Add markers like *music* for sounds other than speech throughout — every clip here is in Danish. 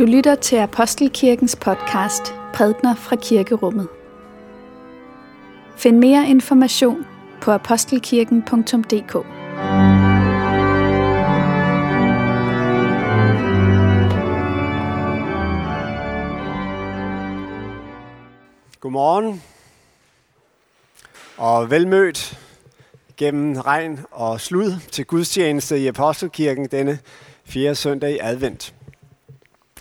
Du lytter til Apostelkirkens podcast Prædner fra Kirkerummet. Find mere information på apostelkirken.dk. Godmorgen og velmødt gennem regn og slud til gudstjeneste i Apostelkirken denne fjerde søndag i advent.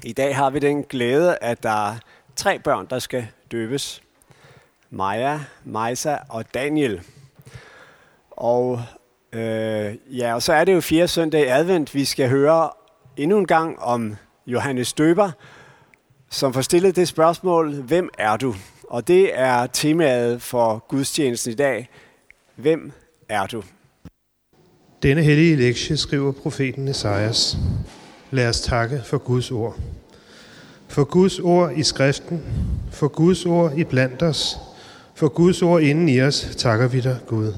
I dag har vi den glæde, at der er tre børn, der skal døbes. Maja, Majsa og Daniel. Og øh, ja, og så er det jo fjerde søndag i advent. Vi skal høre endnu en gang om Johannes Døber, som får stillet det spørgsmål, hvem er du? Og det er temaet for gudstjenesten i dag. Hvem er du? Denne hellige lektie skriver profeten Esajas. Lad os takke for Guds ord. For Guds ord i skriften, for Guds ord i blandt os, for Guds ord inden i os, takker vi dig, Gud.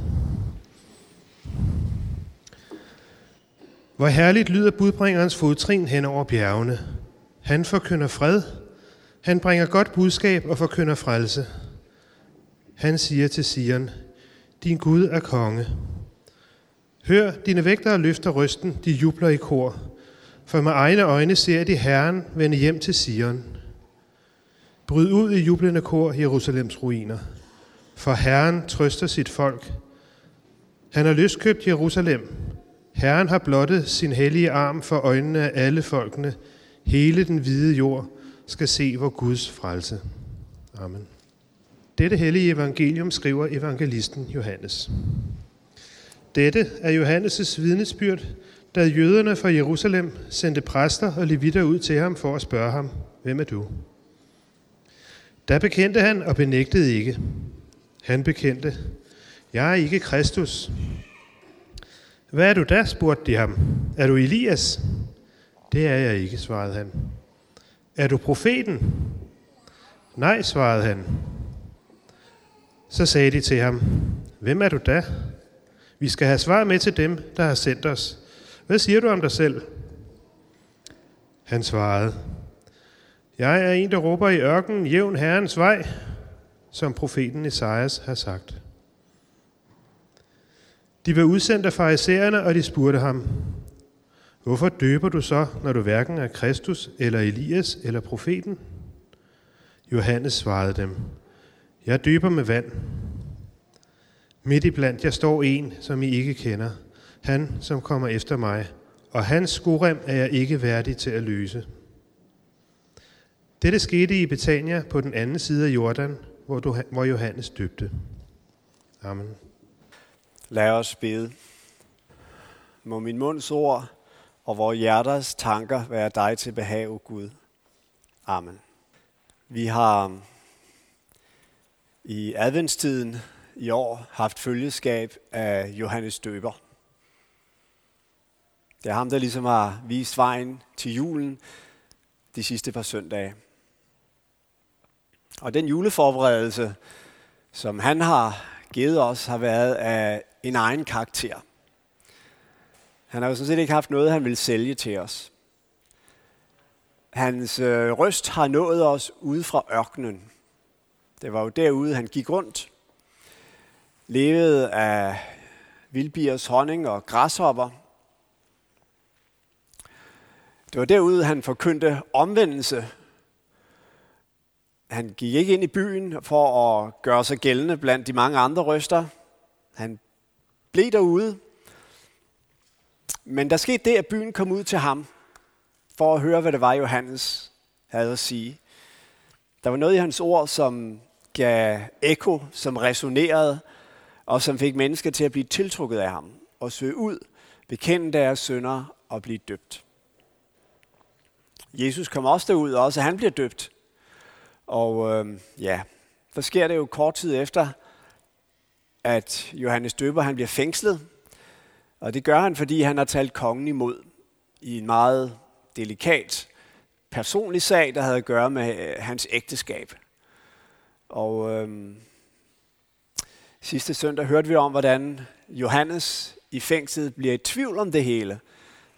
Hvor herligt lyder budbringerens fodtrin hen over bjergene. Han forkynder fred. Han bringer godt budskab og forkynder frelse. Han siger til Sion, din Gud er konge. Hør, dine vægtere løfter rysten, de jubler i kor. For med egne øjne ser de Herren vende hjem til Sion. Bryd ud i jublende kor Jerusalems ruiner. For Herren trøster sit folk. Han har løskøbt Jerusalem. Herren har blottet sin hellige arm for øjnene af alle folkene. Hele den hvide jord skal se vor Guds frelse. Amen. Dette hellige evangelium skriver evangelisten Johannes. Dette er Johannes' vidnesbyrd, da jøderne fra Jerusalem sendte præster og levitter ud til ham for at spørge ham, hvem er du? Da bekendte han og benægtede ikke. Han bekendte, jeg er ikke Kristus. Hvad er du da, spurgte de ham. Er du Elias? Det er jeg ikke, svarede han. Er du profeten? Nej, svarede han. Så sagde de til ham, hvem er du da? Vi skal have svar med til dem, der har sendt os. Hvad siger du om dig selv? Han svarede, jeg er en, der råber i ørkenen, jævn Herrens vej, som profeten Esajas har sagt. De var udsendt af farisæerne, og de spurgte ham, Hvorfor døber du så, når du hverken er Kristus, eller Elias, eller profeten? Johannes svarede dem, Jeg døber med vand. Midt i blandt jeg står en, som I ikke kender, han, som kommer efter mig, og hans skorem er jeg ikke værdig til at løse. Dette skete i Betania på den anden side af Jordan, hvor, du, hvor Johannes døbte. Amen. Lad os bede. Må min munds ord og vores hjerters tanker være dig til behag, Gud. Amen. Vi har um, i adventstiden i år haft følgeskab af Johannes Døber. Det er ham, der ligesom har vist vejen til julen de sidste par søndage. Og den juleforberedelse, som han har givet os, har været af en egen karakter. Han har jo sådan set ikke haft noget, han vil sælge til os. Hans øh, røst har nået os ude fra ørkenen. Det var jo derude, han gik rundt. Levede af vildbiers honning og græshopper. Det var derude, han forkyndte omvendelse. Han gik ikke ind i byen for at gøre sig gældende blandt de mange andre røster. Han blev derude. Men der skete det, at byen kom ud til ham for at høre, hvad det var, Johannes havde at sige. Der var noget i hans ord, som gav ekko, som resonerede, og som fik mennesker til at blive tiltrukket af ham og søge ud, bekende deres sønder og blive døbt. Jesus kom også derud, og også han bliver døbt. Og øh, ja, der sker det jo kort tid efter, at Johannes Døber han bliver fængslet. Og det gør han, fordi han har talt kongen imod i en meget delikat personlig sag, der havde at gøre med øh, hans ægteskab. Og øh, sidste søndag hørte vi om, hvordan Johannes i fængslet bliver i tvivl om det hele,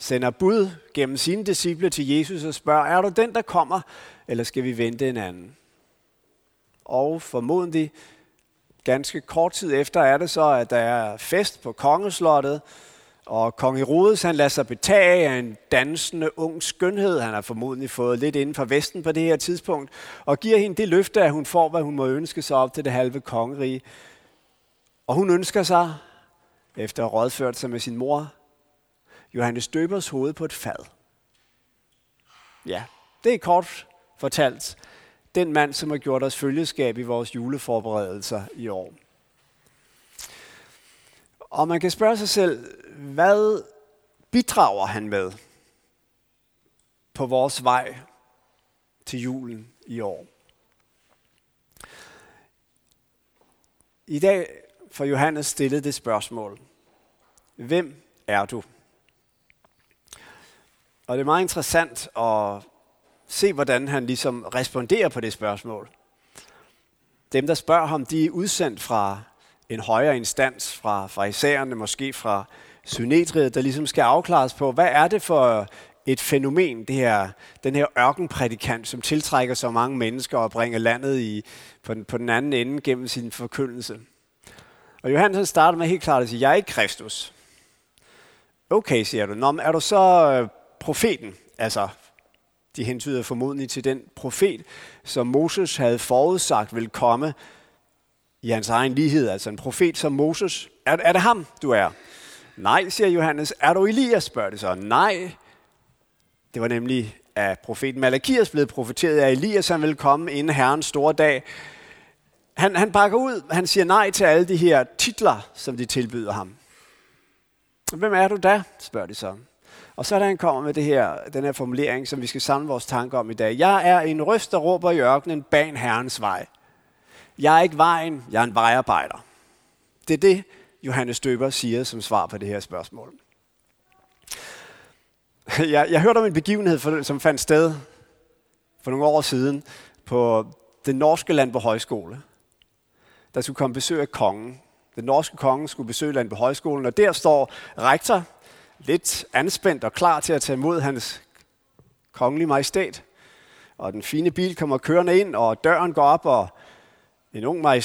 sender bud gennem sine disciple til Jesus og spørger, er du den, der kommer, eller skal vi vente en anden? Og formodentlig ganske kort tid efter er det så, at der er fest på kongeslottet, og kong Herodes han lader sig betage af en dansende ung skønhed. Han har formodentlig fået lidt inden for Vesten på det her tidspunkt, og giver hende det løfte, at hun får, hvad hun må ønske sig op til det halve kongerige. Og hun ønsker sig, efter at have rådført sig med sin mor, Johannes Døbers hoved på et fad. Ja, det er kort fortalt den mand, som har gjort os følgeskab i vores juleforberedelser i år. Og man kan spørge sig selv, hvad bidrager han med på vores vej til julen i år? I dag får Johannes stillet det spørgsmål. Hvem er du? Og det er meget interessant at se, hvordan han ligesom responderer på det spørgsmål. Dem, der spørger ham, de er udsendt fra en højere instans, fra farisæerne, måske fra synetriet, der ligesom skal afklares på, hvad er det for et fænomen, det her, den her ørkenprædikant, som tiltrækker så mange mennesker og bringer landet i, på, den, på den anden ende gennem sin forkyndelse. Og Johannes starter med helt klart at sige, jeg er ikke Kristus. Okay, siger du. Nå, er du så øh, profeten? Altså, de hentyder formodentlig til den profet, som Moses havde forudsagt vil komme i hans egen lighed. Altså en profet som Moses. Er, er det ham, du er? Nej, siger Johannes. Er du Elias, spørger det så. Nej. Det var nemlig af profeten Malakias blevet profeteret af Elias, han ville komme inden Herrens store dag. Han, han bakker ud, han siger nej til alle de her titler, som de tilbyder ham. Hvem er du da, spørger de så. Og så er der han kommer med det her, den her formulering, som vi skal samle vores tanker om i dag. Jeg er en røst, der råber i ørkenen, ban Herrens vej. Jeg er ikke vejen, jeg er en vejarbejder. Det er det, Johannes Døber siger som svar på det her spørgsmål. *laughs* Jeg, jeg hørte om en begivenhed, for, som fandt sted for nogle år siden på den norske land på højskole. Der skulle komme besøg af kongen. Den norske konge skulle besøge land på højskolen, og der står rektor, lidt anspændt og klar til at tage imod hans kongelige majestæt. Og den fine bil kommer kørende ind, og døren går op, og en ung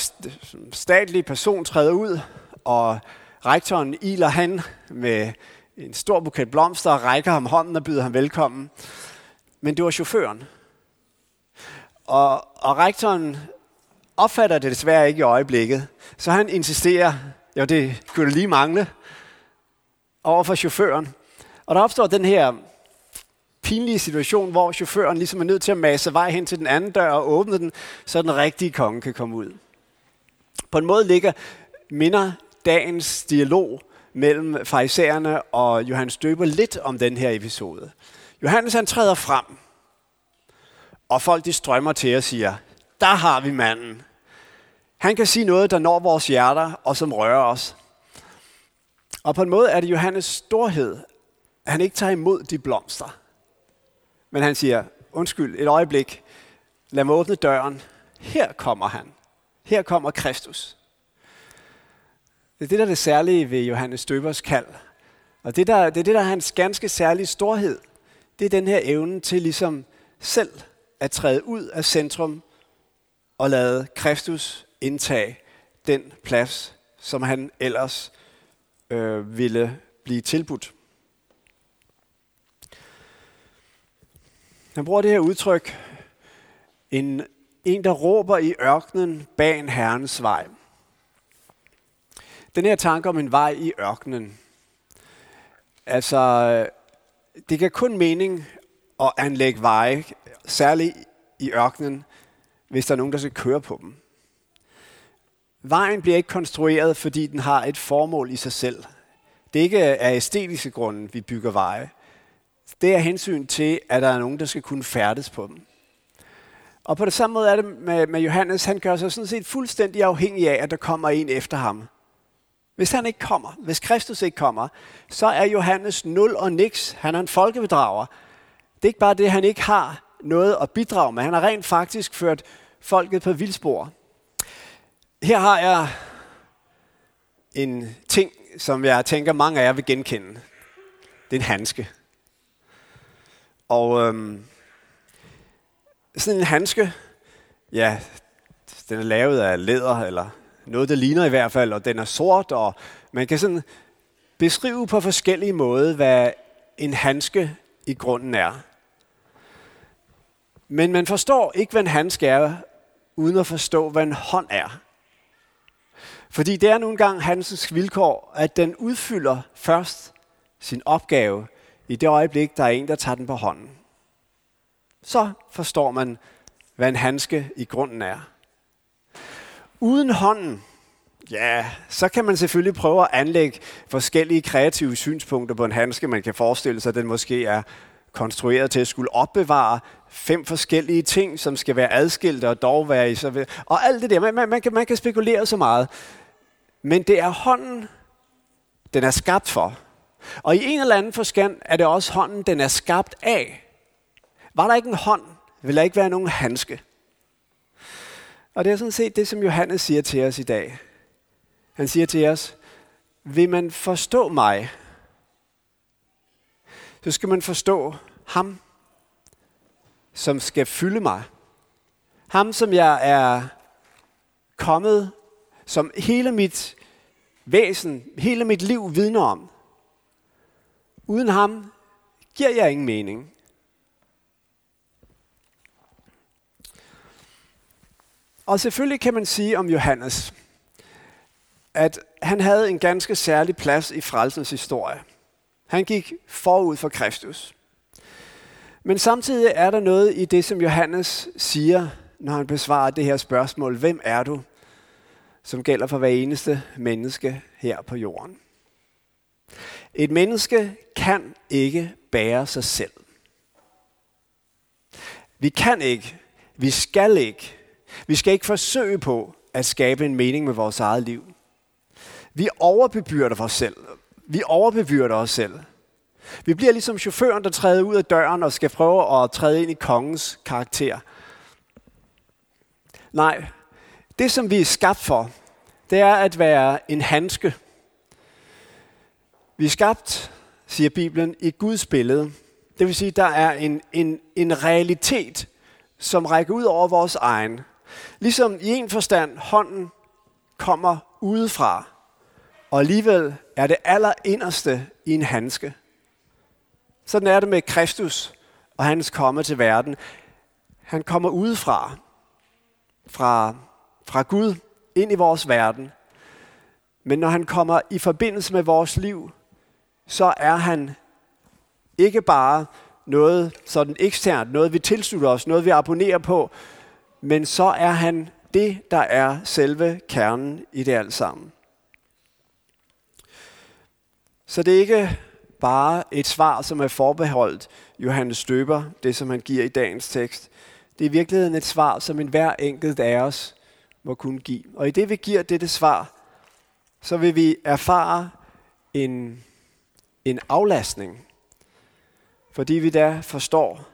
statlig person træder ud, og rektoren iler han med en stor buket blomster og rækker ham hånden og byder ham velkommen. Men det var chaufføren. Og, og rektoren opfatter det desværre ikke i øjeblikket, så han insisterer, jo det kunne lige mangle, over for chaufføren. Og der opstår den her pinlige situation, hvor chaufføren ligesom er nødt til at masse vej hen til den anden dør og åbne den, så den rigtige konge kan komme ud. På en måde ligger, minder dagens dialog mellem farisæerne og Johannes Døber lidt om den her episode. Johannes han træder frem, og folk de strømmer til og siger, der har vi manden. Han kan sige noget, der når vores hjerter og som rører os. Og på en måde er det Johannes storhed, at han ikke tager imod de blomster. Men han siger, undskyld, et øjeblik, lad mig åbne døren. Her kommer han. Her kommer Kristus. Det er det, der er det særlige ved Johannes Døbers kald. Og det, der, det er det, der er hans ganske særlige storhed. Det er den her evne til ligesom selv at træde ud af centrum og lade Kristus indtage den plads, som han ellers øh, ville blive tilbudt. Han bruger det her udtryk, en, en der råber i ørkenen bag en herrens vej. Den her tanke om en vej i ørkenen, altså det kan kun mening at anlægge veje, særligt i ørkenen, hvis der er nogen, der skal køre på dem. Vejen bliver ikke konstrueret, fordi den har et formål i sig selv. Det er ikke af æstetiske grunde, vi bygger veje. Det er hensyn til, at der er nogen, der skal kunne færdes på dem. Og på det samme måde er det med, med Johannes. Han gør sig sådan set fuldstændig afhængig af, at der kommer en efter ham. Hvis han ikke kommer, hvis Kristus ikke kommer, så er Johannes nul og niks. Han er en folkebedrager. Det er ikke bare det, han ikke har noget at bidrage med. Han har rent faktisk ført folket på vildspor. Her har jeg en ting, som jeg tænker, mange af jer vil genkende. Det er en handske. Og øhm, sådan en handske, ja, den er lavet af læder, eller noget, der ligner i hvert fald, og den er sort, og man kan sådan beskrive på forskellige måder, hvad en handske i grunden er. Men man forstår ikke, hvad en handske er, uden at forstå, hvad en hånd er. Fordi det er nogle gange hansens vilkår, at den udfylder først sin opgave i det øjeblik, der er en, der tager den på hånden. Så forstår man, hvad en handske i grunden er. Uden hånden, ja, så kan man selvfølgelig prøve at anlægge forskellige kreative synspunkter på en handske. Man kan forestille sig, at den måske er konstrueret til at skulle opbevare fem forskellige ting, som skal være adskilte og dog være i så Og alt det der, man, man, man, kan, man kan spekulere så meget. Men det er hånden, den er skabt for. Og i en eller anden forstand er det også hånden, den er skabt af. Var der ikke en hånd, ville der ikke være nogen handske. Og det er sådan set det, som Johannes siger til os i dag. Han siger til os, vil man forstå mig, så skal man forstå ham, som skal fylde mig. Ham, som jeg er kommet, som hele mit væsen, hele mit liv vidner om. Uden ham giver jeg ingen mening. Og selvfølgelig kan man sige om Johannes, at han havde en ganske særlig plads i frelsens historie. Han gik forud for Kristus. Men samtidig er der noget i det, som Johannes siger, når han besvarer det her spørgsmål, hvem er du? Som gælder for hver eneste menneske her på jorden. Et menneske kan ikke bære sig selv. Vi kan ikke, vi skal ikke, vi skal ikke forsøge på at skabe en mening med vores eget liv. Vi overbebyrder os selv. Vi overbebyrder os selv. Vi bliver ligesom chaufføren, der træder ud af døren og skal prøve at træde ind i kongens karakter. Nej, det som vi er skabt for, det er at være en handske. Vi er skabt, siger Bibelen, i Guds billede. Det vil sige, der er en, en, en realitet, som rækker ud over vores egen. Ligesom i en forstand, hånden kommer udefra, og alligevel er det allerinderste i en handske. Sådan er det med Kristus og hans komme til verden. Han kommer udefra, fra, fra Gud ind i vores verden. Men når han kommer i forbindelse med vores liv, så er han ikke bare noget sådan eksternt, noget vi tilslutter os, noget vi abonnerer på, men så er han det, der er selve kernen i det alt sammen. Så det er ikke bare et svar, som er forbeholdt Johannes Støber, det som han giver i dagens tekst. Det er i virkeligheden et svar, som enhver enkelt af os må kunne give. Og i det vi giver dette svar, så vil vi erfare en, en aflastning. Fordi vi da forstår,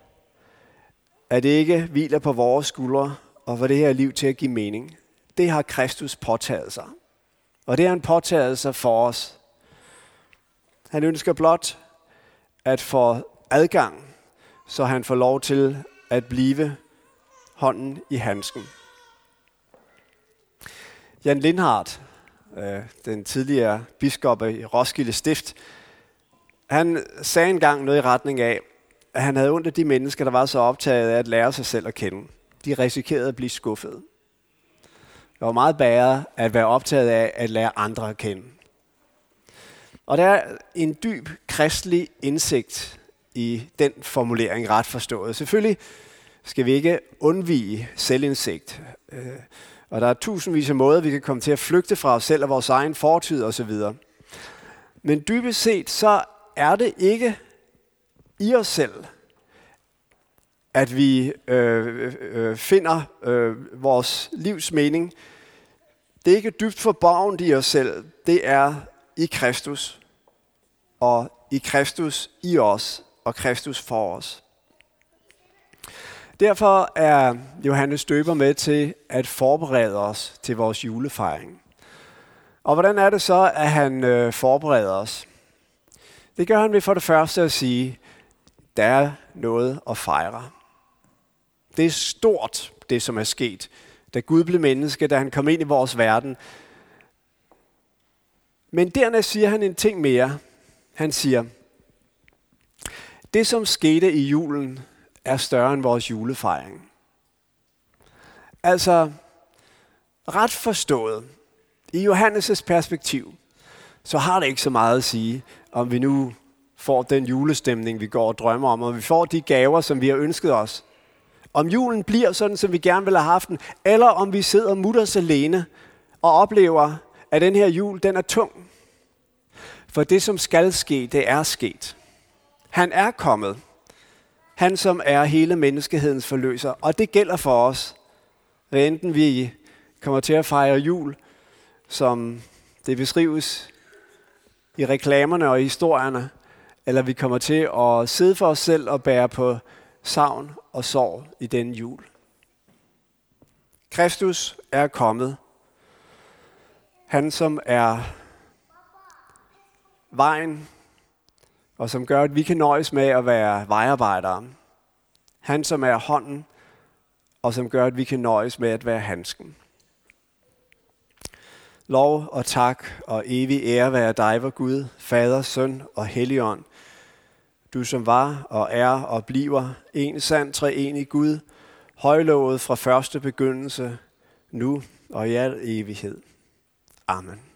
at det ikke hviler på vores skuldre og for det her liv til at give mening. Det har Kristus påtaget sig. Og det har han påtaget sig for os. Han ønsker blot at få adgang, så han får lov til at blive hånden i handsken. Jan Lindhardt, øh, den tidligere biskop i Roskilde Stift, han sagde engang noget i retning af, at han havde ondt af de mennesker, der var så optaget af at lære sig selv at kende. De risikerede at blive skuffet. Det var meget bedre at være optaget af at lære andre at kende. Og der er en dyb kristelig indsigt i den formulering ret forstået. Selvfølgelig skal vi ikke undvige selvindsigt. Øh, og der er tusindvis af måder, vi kan komme til at flygte fra os selv og vores egen fortid osv. Men dybest set, så er det ikke i os selv, at vi øh, øh, øh finder øh, vores livs mening. Det er ikke dybt forborgen i os selv. Det er i Kristus. Og i Kristus i os, og Kristus for os. Derfor er Johannes Døber med til at forberede os til vores julefejring. Og hvordan er det så, at han øh, forbereder os? Det gør han ved for det første at sige, Der er noget at fejre. Det er stort, det som er sket. Da Gud blev menneske, da han kom ind i vores verden. Men dernæst siger han en ting mere. Han siger, det som skete i julen er større end vores julefejring. Altså, ret forstået, i Johannes' perspektiv, så har det ikke så meget at sige, om vi nu får den julestemning, vi går og drømmer om, og vi får de gaver, som vi har ønsket os. Om julen bliver sådan, som vi gerne vil have haft den, eller om vi sidder mutters alene og oplever, at den her jul, den er tung. For det, som skal ske, det er sket. Han er kommet. Han, som er hele menneskehedens forløser. Og det gælder for os, hvad enten vi kommer til at fejre jul, som det beskrives i reklamerne og i historierne, eller vi kommer til at sidde for os selv og bære på savn og sorg i den jul. Kristus er kommet. Han, som er vejen, og som gør, at vi kan nøjes med at være vejarbejdere. Han, som er hånden, og som gør, at vi kan nøjes med at være handsken. Lov og tak og evig ære være dig, vor Gud, Fader, Søn og Helligånd. Du som var og er og bliver en sand treenig Gud, højlovet fra første begyndelse, nu og i al evighed. Amen.